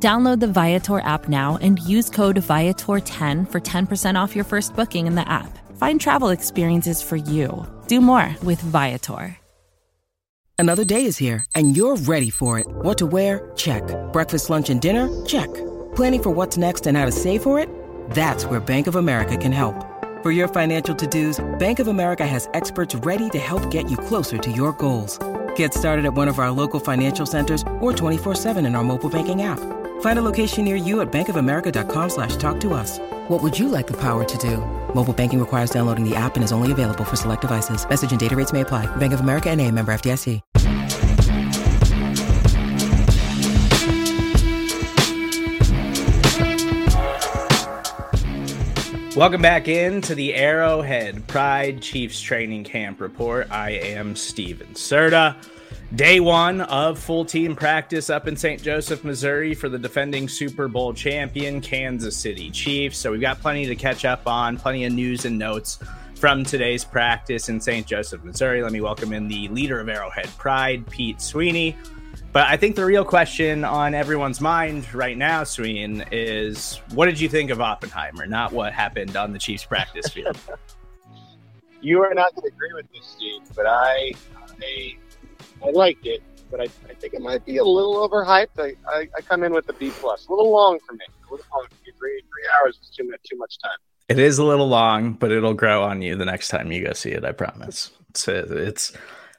Download the Viator app now and use code Viator10 for 10% off your first booking in the app. Find travel experiences for you. Do more with Viator. Another day is here and you're ready for it. What to wear? Check. Breakfast, lunch, and dinner? Check. Planning for what's next and how to save for it? That's where Bank of America can help. For your financial to dos, Bank of America has experts ready to help get you closer to your goals. Get started at one of our local financial centers or 24 7 in our mobile banking app. Find a location near you at bankofamerica.com slash talk to us. What would you like the power to do? Mobile banking requires downloading the app and is only available for select devices. Message and data rates may apply. Bank of America and a member FDIC. Welcome back into the Arrowhead Pride Chiefs Training Camp Report. I am Stephen Serda. Day one of full team practice up in St. Joseph, Missouri for the defending Super Bowl champion Kansas City Chiefs. So we've got plenty to catch up on, plenty of news and notes from today's practice in St. Joseph, Missouri. Let me welcome in the leader of Arrowhead Pride, Pete Sweeney. But I think the real question on everyone's mind right now, Sweeney, is what did you think of Oppenheimer, not what happened on the Chiefs practice field? you are not going to agree with this, Steve, but I, I I liked it, but I, I think it might be a little overhyped. I, I, I come in with a B plus, a little long for me. A little long. Three three hours is too much too much time. It is a little long, but it'll grow on you the next time you go see it. I promise. It's it's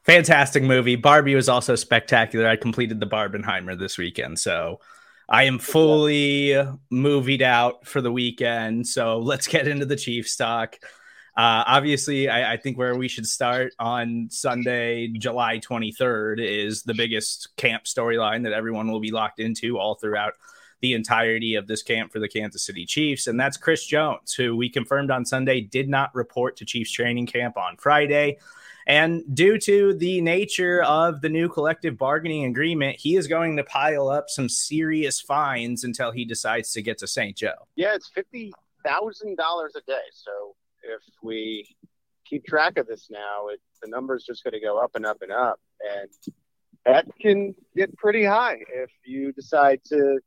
fantastic movie. Barbie was also spectacular. I completed the Barbenheimer this weekend, so I am fully movied out for the weekend. So let's get into the Chiefs talk. Uh, obviously, I, I, think where we should start on Sunday, July 23rd, is the biggest camp storyline that everyone will be locked into all throughout the entirety of this camp for the Kansas City Chiefs. And that's Chris Jones, who we confirmed on Sunday did not report to Chiefs training camp on Friday. And due to the nature of the new collective bargaining agreement, he is going to pile up some serious fines until he decides to get to St. Joe. Yeah, it's $50,000 a day. So if we keep track of this now, it, the number's just going to go up and up and up. And that can get pretty high if you decide to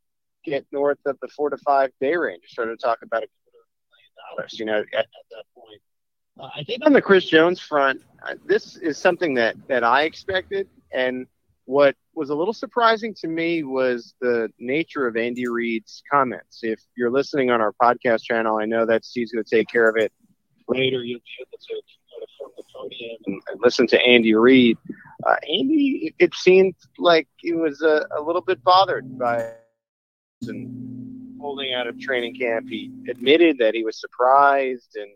get north of the four to five day range. Start to talk about a million dollars, you know, at, at that point. Uh, I think on the Chris Jones front, uh, this is something that, that I expected. And what was a little surprising to me was the nature of Andy Reid's comments. If you're listening on our podcast channel, I know that Steve's going to take care of it later you'll be able to go from the podium and, and listen to Andy Reid. Uh, Andy, it seemed like he was a, a little bit bothered by and holding out of training camp. He admitted that he was surprised, and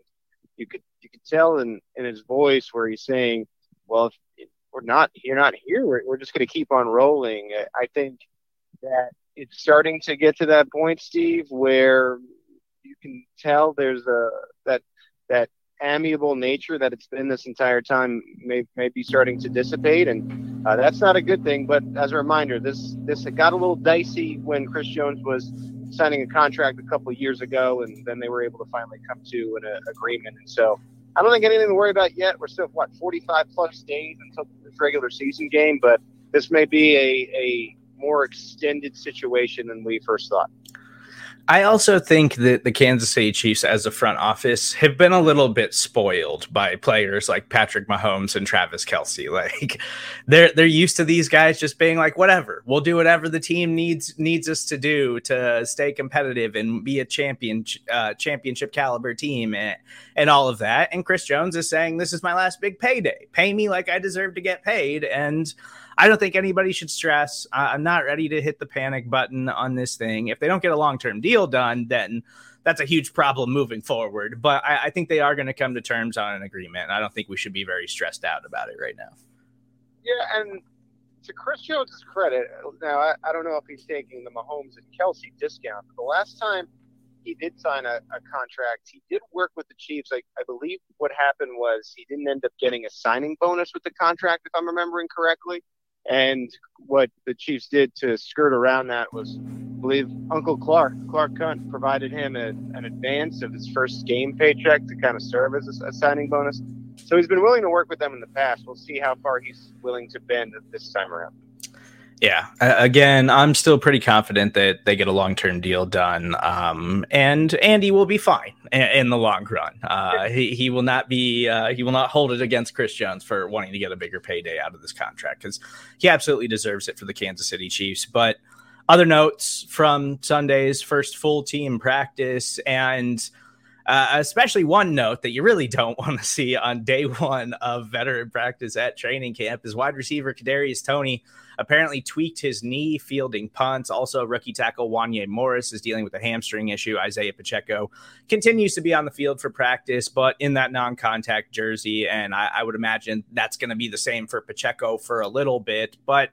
you could you could tell in, in his voice where he's saying, "Well, if we're not you're not here, we're, we're just going to keep on rolling." I think that it's starting to get to that point, Steve, where you can tell there's a that that amiable nature that it's been this entire time may, may be starting to dissipate, and uh, that's not a good thing. But as a reminder, this this got a little dicey when Chris Jones was signing a contract a couple of years ago, and then they were able to finally come to an uh, agreement. And so I don't think anything to worry about yet. We're still what 45 plus days until this regular season game, but this may be a, a more extended situation than we first thought. I also think that the Kansas City Chiefs, as a front office, have been a little bit spoiled by players like Patrick Mahomes and Travis Kelce. Like they're they're used to these guys just being like, whatever, we'll do whatever the team needs needs us to do to stay competitive and be a champion uh, championship caliber team and, and all of that. And Chris Jones is saying, this is my last big payday. Pay me like I deserve to get paid. And I don't think anybody should stress. I'm not ready to hit the panic button on this thing. If they don't get a long term deal done, then that's a huge problem moving forward. But I, I think they are going to come to terms on an agreement. I don't think we should be very stressed out about it right now. Yeah, and to Chris Jones' credit, now I, I don't know if he's taking the Mahomes and Kelce discount, but the last time he did sign a, a contract. He did work with the Chiefs. I, I believe what happened was he didn't end up getting a signing bonus with the contract, if I'm remembering correctly. And what the Chiefs did to skirt around that was, I believe Uncle Clark, Clark Hunt, provided him a, an advance of his first game paycheck to kind of serve as a, a signing bonus. So he's been willing to work with them in the past. We'll see how far he's willing to bend this time around. Yeah. Again, I'm still pretty confident that they get a long term deal done. Um, and Andy will be fine in the long run. Uh, he, he will not be, uh, he will not hold it against Chris Jones for wanting to get a bigger payday out of this contract because he absolutely deserves it for the Kansas City Chiefs. But other notes from Sunday's first full team practice and uh, especially one note that you really don't want to see on day one of veteran practice at training camp is wide receiver Kadarius Toney apparently tweaked his knee fielding punts. Also, rookie tackle Wanya Morris is dealing with a hamstring issue. Isaiah Pacheco continues to be on the field for practice, but in that non-contact jersey, and I, I would imagine that's going to be the same for Pacheco for a little bit, but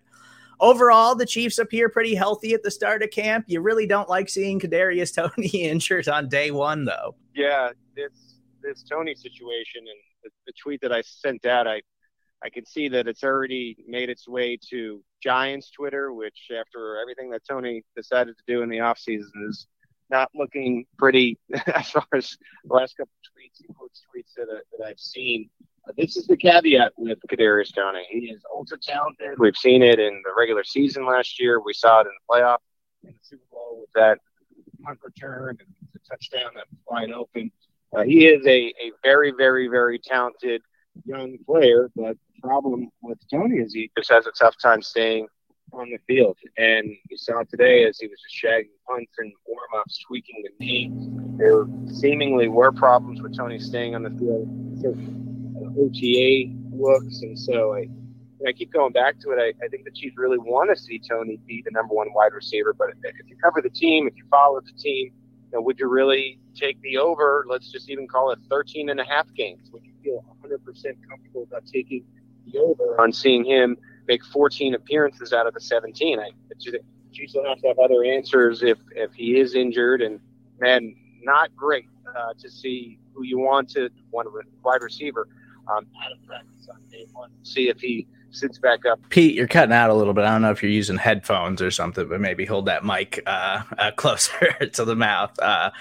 overall, the Chiefs appear pretty healthy at the start of camp. You really don't like seeing Kadarius Toney injured on day one, though. Yeah, this this Toney situation and the, the, tweet that I sent out, I I can see that it's already made its way to Giants Twitter, which after everything that Toney decided to do in the offseason is not looking pretty as far as the last couple of tweets and quotes tweets that, uh, that I've seen. Uh, this is the caveat with Kadarius Toney. He is ultra talented. We've seen it in the regular season last year. We saw it in the playoff in the Super Bowl with that punt return and the touchdown that was wide open. Uh, he is a, a very, very, very talented young player, but the problem with Toney is he just has a tough time staying on the field. And you saw today as he was just shagging punts and warm ups, tweaking the knee. There seemingly were problems with Toney staying on the field. So OTA looks, and so I, I keep going back to it. I, I think the Chiefs really want to see Toney be the number one wide receiver, but if, if you cover the team, if you follow the team, you know, would you really take the over? Let's just even call it 13 and a half games. Would you feel 100% comfortable about taking the over on seeing him make 14 appearances out of the 17? I, Chiefs will have to have other answers if, if he is injured, and man, not great uh, to see who you want to one wide receiver um, out of practice on day one. See if he sits back up. Pete, you're cutting out a little bit. I don't know if you're using headphones or something, but maybe hold that mic uh, uh, closer to the mouth. Uh,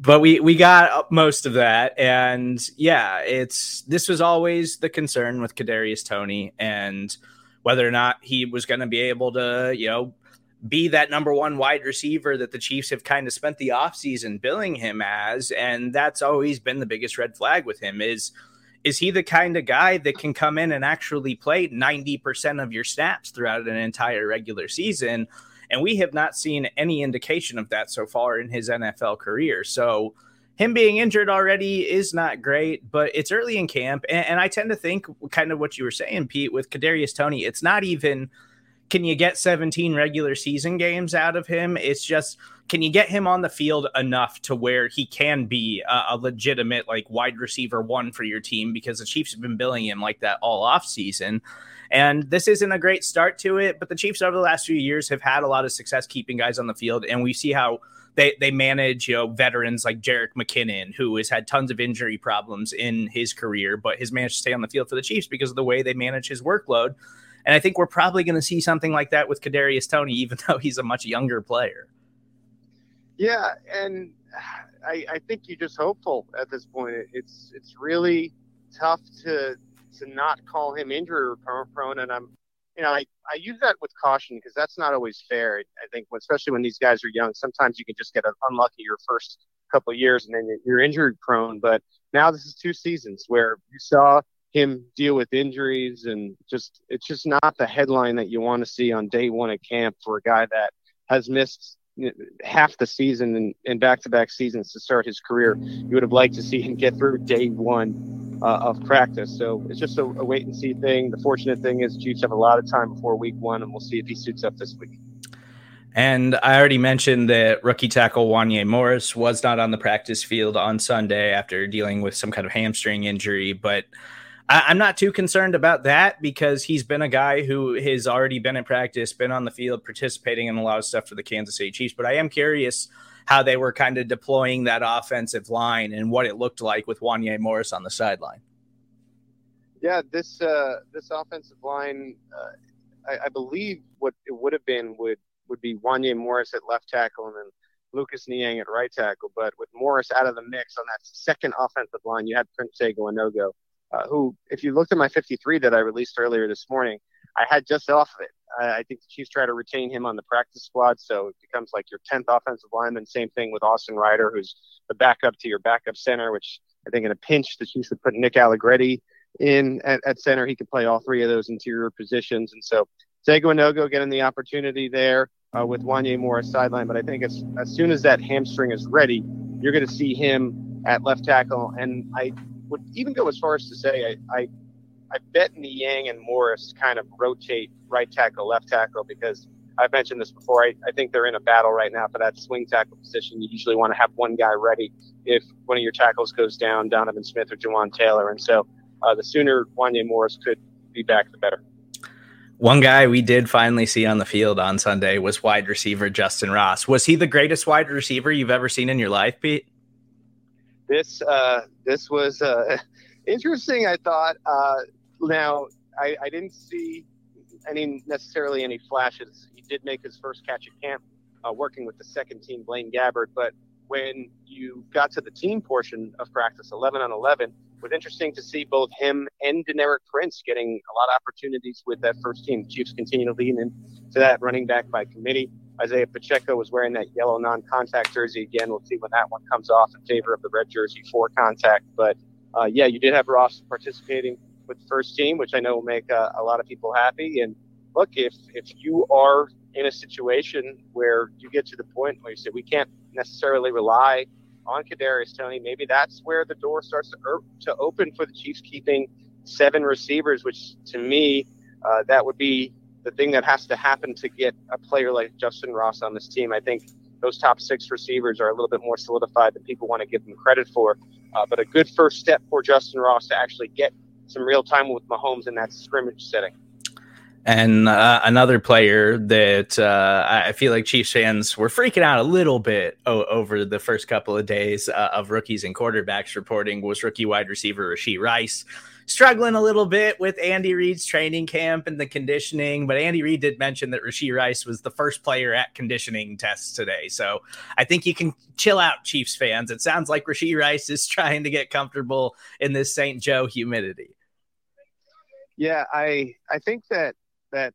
but we we got most of that, and yeah, it's this was always the concern with Kadarius Toney and whether or not he was going to be able to, you know, be that number one wide receiver that the Chiefs have kind of spent the offseason billing him as. And that's always been the biggest red flag with him is is he the kind of guy that can come in and actually play 90% of your snaps throughout an entire regular season? And we have not seen any indication of that so far in his NFL career. So him being injured already is not great, but it's early in camp. And, and I tend to think kind of what you were saying, Pete, with Kadarius Toney, it's not even can you get 17 regular season games out of him? It's just can you get him on the field enough to where he can be a, a, legitimate like wide receiver one for your team because the Chiefs have been billing him like that all off season. And this isn't a great start to it, but the Chiefs over the last few years have had a lot of success keeping guys on the field, and we see how they they manage you know veterans like Jerick McKinnon, who has had tons of injury problems in his career, but has managed to stay on the field for the Chiefs because of the way they manage his workload. And I think we're probably going to see something like that with Kadarius Toney, even though he's a much younger player. Yeah, and I, I think you're just hopeful at this point. It's it's really tough to to not call him injury prone, and I'm you know I, I use that with caution because that's not always fair. I think especially when these guys are young, sometimes you can just get unlucky your first couple years and then you're injury prone. But now this is two seasons where you saw him deal with injuries and just it's just not the headline that you want to see on day one of camp for a guy that has missed half the season and, back-to-back seasons to start his career. You would have liked to see him get through day one Uh, of practice. So it's just a, a wait and see thing. The fortunate thing is Chiefs have a lot of time before week one, and we'll see if he suits up this week. And I already mentioned that rookie tackle Wanya Morris was not on the practice field on Sunday after dealing with some kind of hamstring injury, but – I, am not too concerned about that because he's been a guy who has already been in practice, been on the field, participating in a lot of stuff for the Kansas City Chiefs. But I am curious how they were kind of deploying that offensive line and what it looked like with Wanya Morris on the sideline. Yeah, this uh, this offensive line, uh, I, I, believe what it would have been would would be Wanya Morris at left tackle and then Lucas Niang at right tackle. But with Morris out of the mix on that second offensive line, you had Prince Tega Wanogho, uh, who, if you looked at my 53 that I released earlier this morning, I had just off of it. I, think the Chiefs try to retain him on the practice squad, so it becomes like your 10th offensive lineman. Same thing with Austin Reiter, who's the backup to your backup center, which I think in a pinch the Chiefs would put Nick Allegretti in at, at center. He could play all three of those interior positions. And so Tega Wanogho getting the opportunity there uh, with Wanya Morris sideline. But I think as, as soon as that hamstring is ready, you're going to see him at left tackle. And I would even go as far as to say I, I, I bet Niang and Morris kind of rotate right tackle, left tackle because I've mentioned this before. I, I think they're in a battle right now for that swing tackle position. You usually want to have one guy ready if one of your tackles goes down, Donovan Smith or Jawaan Taylor. And so uh, the sooner Wanya Morris could be back, the better. One guy we did finally see on the field on Sunday was wide receiver Justin Ross. Was he the greatest wide receiver you've ever seen in your life, Pete? This uh, this was uh, interesting. I thought. Now I, I didn't see any necessarily any flashes. He did make his first catch at camp, uh, working with the second team, Blaine Gabbert. But when you got to the team portion of practice, 11 on 11, was interesting to see both him and Deneric Prince getting a lot of opportunities with that first team. Chiefs continue to lean into that running back by committee. Isaiah Pacheco was wearing that yellow non-contact jersey again. We'll see when that one comes off in favor of the red jersey for contact. But uh, yeah, you did have Ross participating with first team, which I know will make uh, a lot of people happy. And look, if if you are in a situation where you get to the point where you say we can't necessarily rely on Kadarius Toney, maybe that's where the door starts to, er- to open for the Chiefs keeping seven receivers, which to me, uh, that would be the thing that has to happen to get a player like Justin Ross on this team. I think those top six receivers are a little bit more solidified than people want to give them credit for. Uh, but a good first step for Justin Ross to actually get some real time with Mahomes in that scrimmage setting. And uh, another player that uh, I feel like Chiefs fans were freaking out a little bit o- over the first couple of days uh, of rookies and quarterbacks reporting was rookie wide receiver Rashee Rice. Struggling a little bit with Andy Reid's training camp and the conditioning, but Andy Reid did mention that Rashee Rice was the first player at conditioning tests today. So I think you can chill out, Chiefs fans. It sounds like Rashee Rice is trying to get comfortable in this St. Joe humidity. Yeah, I I think that that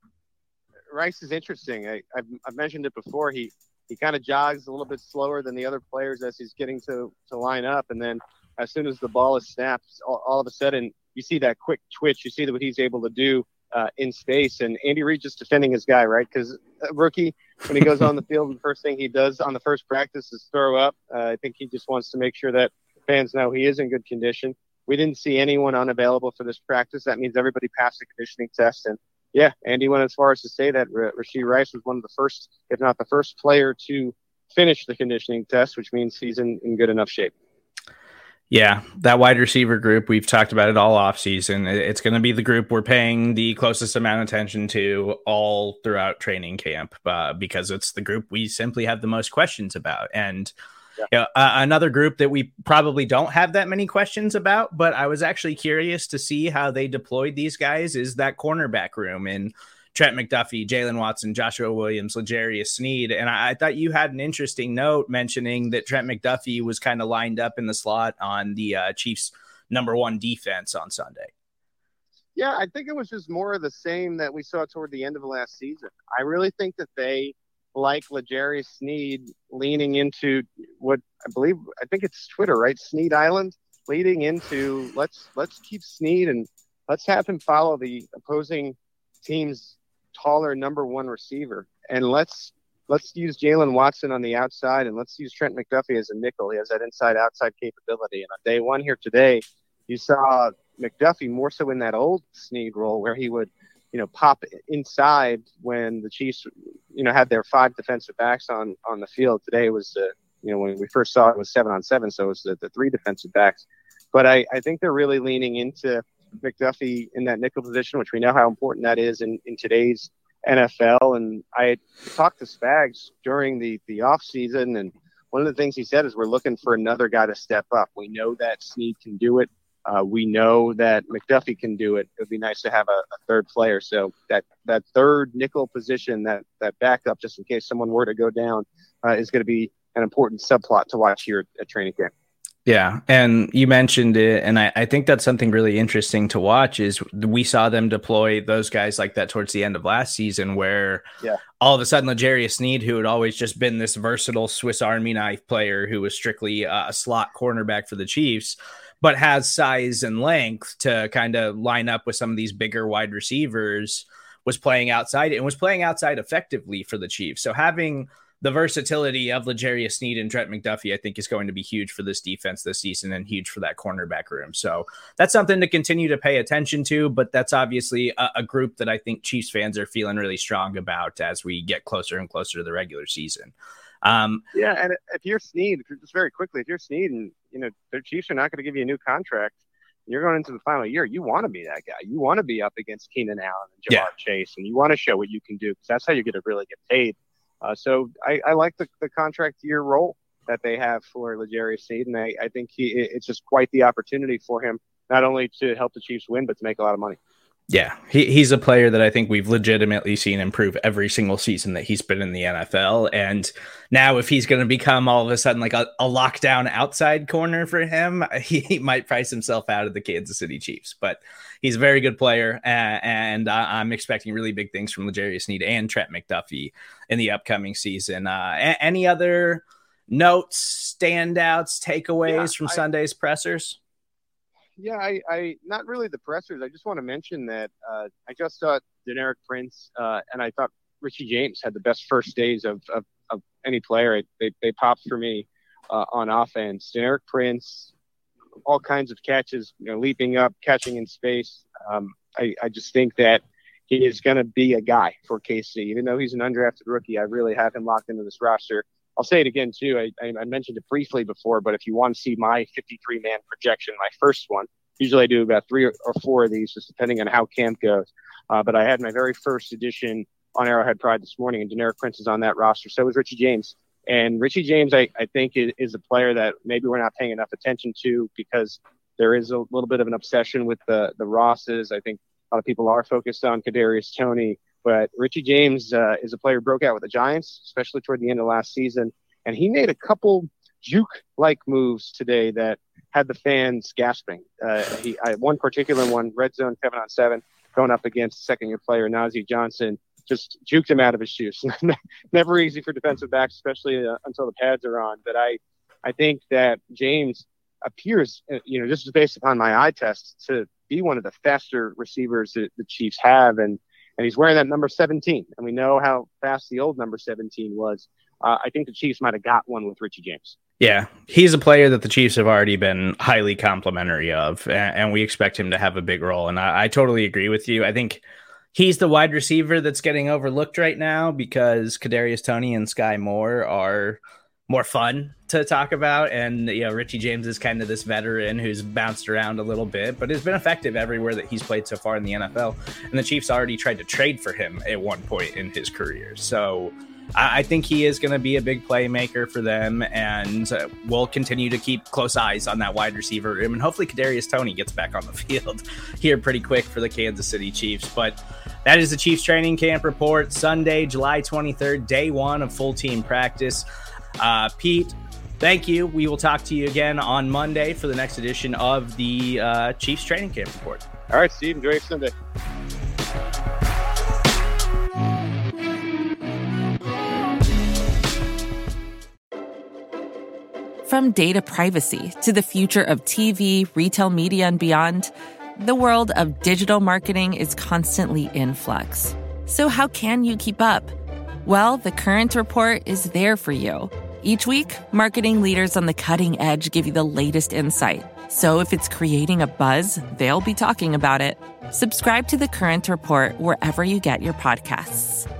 Rice is interesting. I, have I've mentioned it before. He he kind of jogs a little bit slower than the other players as he's getting to to line up, and then as soon as the ball is snapped, all, all of a sudden you see that quick twitch. You see what he's able to do uh, in space. And Andy Reid just defending his guy, right? Because rookie, when he goes on the field, the first thing he does on the first practice is throw up. Uh, I think he just wants to make sure that fans know he is in good condition. We didn't see anyone unavailable for this practice. That means everybody passed the conditioning test, and yeah, Andy went as far as to say that R- Rashee Rice was one of the first, if not the first player to finish the conditioning test, which means he's in, in good enough shape. Yeah, that wide receiver group, we've talked about it all offseason. It's going to be the group we're paying the closest amount of attention to all throughout training camp uh, because it's the group we simply have the most questions about. And yeah. Uh, another group that we probably don't have that many questions about, but I was actually curious to see how they deployed these guys is that cornerback room and Trent McDuffie, Jaylen Watson, Joshua Williams, L'Jarius Sneed. And I, I, thought you had an interesting note mentioning that Trent McDuffie was kind of lined up in the slot on the uh, Chiefs' number one defense on Sunday. Yeah, I think it was just more of the same that we saw toward the end of the last season. I really think that they like L'Jarius Sneed leaning into what I believe I think it's Twitter, right? Sneed Island leading into let's let's keep Sneed and let's have him follow the opposing team's taller number one receiver. And let's let's use Jaylen Watson on the outside and let's use Trent McDuffie as a nickel. He has that inside outside capability. And on day one here today, you saw McDuffie more so in that old Sneed role where he would – you know, pop inside when the Chiefs, you know, had their five defensive backs on on the field. Today was, the, you know, when we first saw it was seven on seven, so it was the, the three defensive backs. But I, I think they're really leaning into McDuffie in that nickel position, which we know how important that is in, in today's NFL. And I talked to Spags during the the off season and one of the things he said is we're looking for another guy to step up. We know that Sneed can do it. Uh, we know that McDuffie can do it. It would be nice to have a, a, third player. So that that third nickel position, that that backup, just in case someone were to go down, uh, is going to be an important subplot to watch here at training camp. Yeah, and you mentioned it, and I, I, think that's something really interesting to watch. Is we saw them deploy those guys like that towards the end of last season, where yeah. all of a sudden L'Jarius Sneed, who had always just been this versatile Swiss Army knife player, who was strictly a slot cornerback for the Chiefs, but has size and length to kind of line up with some of these bigger wide receivers, was playing outside and was playing outside effectively for the Chiefs. So having the versatility of L'Jarius Sneed and Trent McDuffie, I think, is going to be huge for this defense this season and huge for that cornerback room. So that's something to continue to pay attention to. But that's obviously a, a group that I think Chiefs fans are feeling really strong about as we get closer and closer to the regular season. Um, yeah, and if you're Sneed, just very quickly, if you're Sneed and you know the Chiefs are not going to give you a new contract, you're going into the final year. You want to be that guy. You want to be up against Keenan Allen and Ja'Marr yeah. Chase, and you want to show what you can do because that's how you're going to really get paid. Uh, so I, I like the, the contract year role that they have for L'Jarius Sneed, and I, I think he it's just quite the opportunity for him not only to help the Chiefs win, but to make a lot of money. Yeah, he, he's a player that I think we've legitimately seen improve every single season that he's been in the NFL. And now, if he's going to become all of a sudden like a, a lockdown outside corner for him, he, he, might price himself out of the Kansas City Chiefs. But he's a very good player, uh, and I, am expecting really big things from L'Jarius Sneed and Trent McDuffie in the upcoming season. Uh, a- any other notes, standouts, takeaways yeah, from I, Sunday's pressers? Yeah, I, I not really the pressers. I just want to mention that uh, I just saw Deneric Prince, uh, and I thought Richie James had the best first days of, of, of any player. They, they popped for me uh, on offense. Deneric Prince, all kinds of catches, you know, leaping up, catching in space. Um, I, I just think that he is going to be a guy for KC. Even though he's an undrafted rookie, I really have him locked into this roster. I'll say it again too. I, I mentioned it briefly before, but if you want to see my 53 man projection, my first one, usually I do about three or four of these, just depending on how camp goes. Uh, but I had my very first edition on Arrowhead Pride this morning, and Deneric Prince is on that roster. So is Richie James. And Richie James, I, I think, is, a player that maybe we're not paying enough attention to because there is a little bit of an obsession with the the Rosses. I think a lot of people are focused on Kadarius Toney, but Richie James uh, is a player who broke out with the Giants, especially toward the end of last season, and he made a couple juke-like moves today that had the fans gasping. Uh, he, I, one particular one, red zone seven on seven, going up against second-year player Nazeeh Johnson, just juked him out of his shoes. Never easy for defensive backs, especially uh, until the pads are on. But I, I think that James appears, uh, you know, just is based upon my eye test, to be one of the faster receivers that the Chiefs have, and and he's wearing that number 17. And we know how fast the old number 17 was. Uh, I think the Chiefs might have got one with Richie James. Yeah, he's a player that the Chiefs have already been highly complimentary of, and, and we expect him to have a big role. And I, I, totally agree with you. I think he's the wide receiver that's getting overlooked right now because Kadarius Toney and Skyy Moore are more fun to talk about, and you know Richie James is kind of this veteran who's bounced around a little bit, but has been effective everywhere that he's played so far in the NFL. And the Chiefs already tried to trade for him at one point in his career, so. I think he is going to be a big playmaker for them, and uh, we'll continue to keep close eyes on that wide receiver room. And hopefully, Kadarius Toney gets back on the field here pretty quick for the Kansas City Chiefs. But that is the Chiefs training camp report. Sunday, July 23rd, day one of full team practice. Uh, Pete, thank you. We will talk to you again on Monday for the next edition of the uh, Chiefs training camp report. All right, Steve. Enjoy your Sunday. From data privacy to the future of TV, retail media, and beyond, the world of digital marketing is constantly in flux. So, how can you keep up? Well, the Current Report is there for you. Each week, marketing leaders on the cutting edge give you the latest insight. So, if it's creating a buzz, they'll be talking about it. Subscribe to the Current Report wherever you get your podcasts.